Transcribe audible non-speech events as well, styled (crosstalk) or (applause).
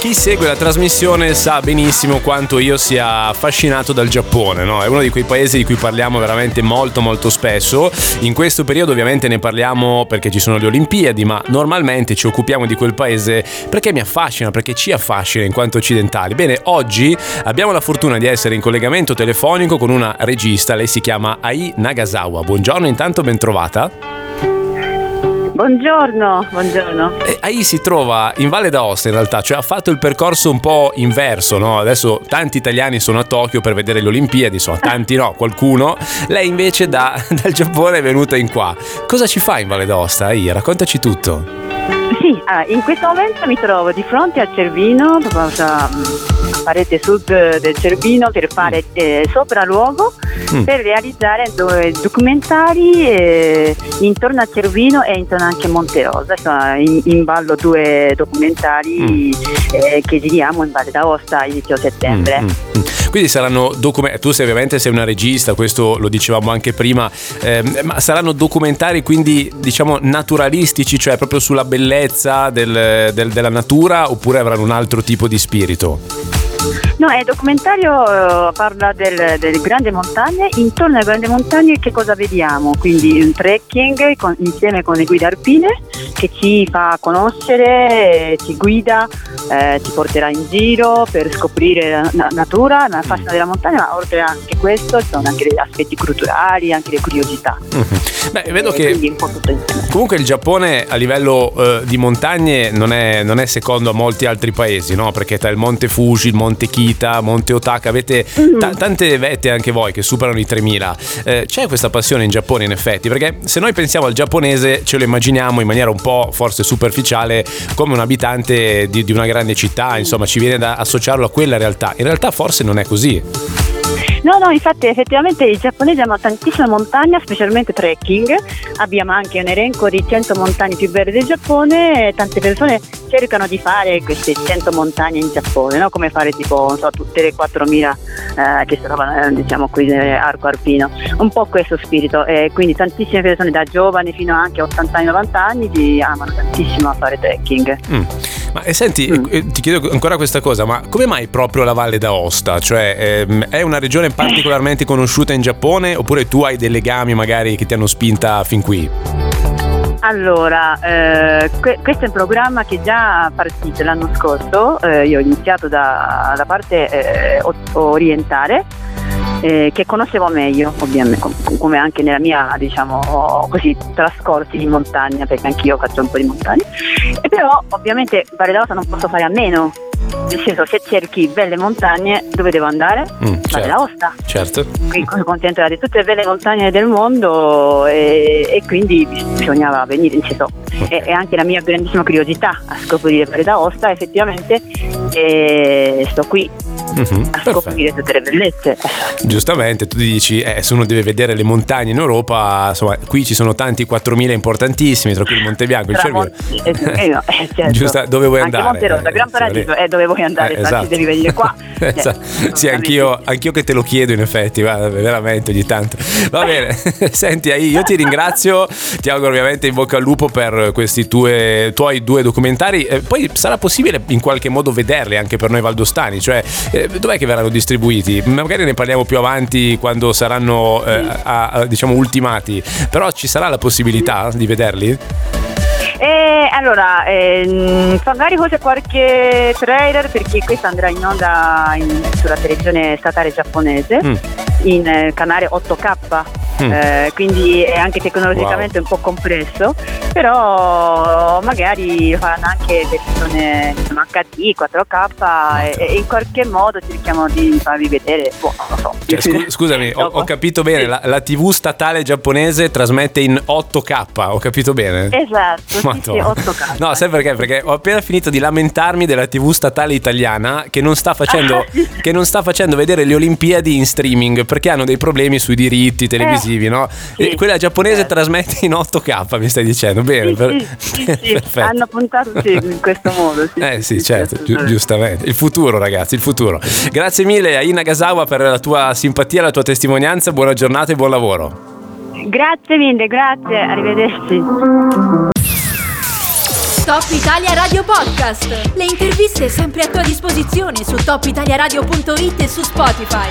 Chi segue la trasmissione sa benissimo quanto io sia affascinato dal Giappone, no? È uno di quei paesi di cui parliamo veramente molto molto spesso. In questo periodo ovviamente ne parliamo perché ci sono le Olimpiadi, ma normalmente ci occupiamo di quel paese perché mi affascina, perché ci affascina in quanto occidentali. Bene, oggi abbiamo la fortuna di essere in collegamento telefonico con una regista, lei si chiama Ai Nagasawa. Buongiorno, intanto ben trovata. Buongiorno, buongiorno. E Ai si trova in Valle d'Aosta in realtà, cioè ha fatto il percorso un po' inverso, no? Adesso tanti italiani sono a Tokyo per vedere le Olimpiadi, insomma, tanti no, qualcuno. Lei invece da- (laughs) dal Giappone è venuta in qua. Cosa ci fa in Valle d'Aosta, Ai? Raccontaci tutto. Sì, ah, in questo momento mi trovo di fronte al Cervino, proprio a mm, parete sud del Cervino per fare eh, sopralluogo Mm. per realizzare due documentari eh, intorno a Cervino e intorno anche a Monterosa. Insomma, in, in ballo due documentari eh, che giriamo in Valle d'Aosta a inizio settembre. Mm, mm, mm. Quindi saranno documentari, tu sei ovviamente sei una regista, questo lo dicevamo anche prima, ehm, ma saranno documentari quindi diciamo naturalistici, cioè proprio sulla bellezza del- del- della natura oppure avranno un altro tipo di spirito? No, il documentario eh, parla del- delle grandi montagne, intorno alle grandi montagne che cosa vediamo? Quindi un trekking con- insieme con le guide alpine che ci fa conoscere, eh, ci guida, eh, ci porterà in giro per scoprire la na- natura, la fascia della montagna, ma oltre anche questo ci sono anche degli aspetti culturali, anche le curiosità. Mhm. Beh, vedo Eh, che. Comunque il Giappone a livello eh, di montagne non è, non è secondo a molti altri paesi, no? Perché tra il Monte Fuji, il Monte Kita, Monte Otaka avete ta- tante vette anche voi che superano i 3000. Eh, c'è questa passione in Giappone in effetti, perché se noi pensiamo al giapponese ce lo immaginiamo in maniera un po' forse superficiale come un abitante di, di una grande città, insomma ci viene da associarlo a quella realtà. In realtà forse non è così. No, no, infatti effettivamente i giapponesi hanno tantissime montagne, specialmente trekking. Abbiamo anche un elenco di 100 montagne più belle del Giappone e tante persone cercano di fare queste 100 montagne in Giappone, no? come fare tipo non so, tutte le 4000 eh, che si trovano eh, diciamo qui nell'arco alpino. Un po' questo spirito e quindi tantissime persone da giovani fino anche a 80 anni, 90 anni amano tantissimo a fare trekking. Mm. Ma e senti, Mm. eh, ti chiedo ancora questa cosa, ma come mai proprio la Valle d'Aosta? Cioè, ehm, è una regione particolarmente conosciuta in Giappone oppure tu hai dei legami magari che ti hanno spinta fin qui? Allora, eh, que- questo è un programma che già partito l'anno scorso, eh, io ho iniziato da- dalla parte eh, orientale, eh, che conoscevo meglio, ovviamente, com- come anche nella mia, diciamo, così, trascorsi in montagna, perché anch'io faccio un po' di montagna. E però, ovviamente, Valle d'Aosta non posso fare a meno, nel senso, se cerchi belle montagne, dove devo andare? Mm, Valle certo. d'Aosta Certo. quindi sono contenta di tutte le belle montagne del mondo e, e quindi bisognava venire, nel senso, e, e anche la mia grandissima curiosità a scoprire Valle d'Aosta effettivamente e sto qui Mhm, a perfetto. scoprire tutte le bellezze. Giustamente, tu dici, eh, se uno deve vedere le montagne in Europa, insomma, qui ci sono tanti 4000 importantissimi, tra cui il Monte Bianco, il Cervino. Eh, eh, no, eh, certo. Giusta, dove vuoi Anche andare? Monte Rosa, Eh, Gran Paradiso, è dove vuoi andare, Eh, esatto. devi venire qua. (laughs) Eh, Esatto. Sì, anch'io, anch'io che te lo chiedo in effetti, va, veramente ogni tanto. Va bene, (laughs) senti, io ti ringrazio, ti auguro ovviamente in bocca al lupo per questi tue- tuoi due documentari. Eh, poi sarà possibile in qualche modo vederli anche per noi valdostani, cioè eh, dov'è che verranno distribuiti? Magari ne parliamo più avanati quando saranno eh, a- a- diciamo ultimati, però ci sarà la possibilità di vederli? E allora, ehm, magari forse qualche trailer perché questo andrà in onda in- sulla televisione statale giapponese Mm. in eh, canale 8K. Mm. eh, quindi è anche tecnologicamente un po' complesso, però magari faranno anche versione insomma, HD, 4K e, e in qualche modo cerchiamo di farvi vedere, boh, lo so. Cioè, scu- (laughs) scusami, ho, ho capito bene, la, la TV statale giapponese trasmette in 8K, ho capito bene? Esatto, sì, sì, Madonna. 8K. No, sai perché? Perché ho appena finito di lamentarmi della TV statale italiana che non sta facendo, (laughs) non sta facendo vedere le Olimpiadi in streaming perché hanno dei problemi sui diritti televisivi. Televisivi, no? Sì, quella giapponese certo. trasmette in 8K, mi stai dicendo? Bene, Sì, per- sì, sì, sì, (laughs) perfetto. hanno puntato sì, in questo modo. Sì, Eh sì, sì, certo, gi- giustamente. Il futuro, ragazzi, il futuro. Grazie mille a Ina Gasawa per la tua simpatia, la tua testimonianza. Buona giornata e buon lavoro. Grazie mille, grazie, arrivederci. Top Italia Radio Podcast. Le interviste sempre a tua disposizione su topitaliaradio.it e su Spotify.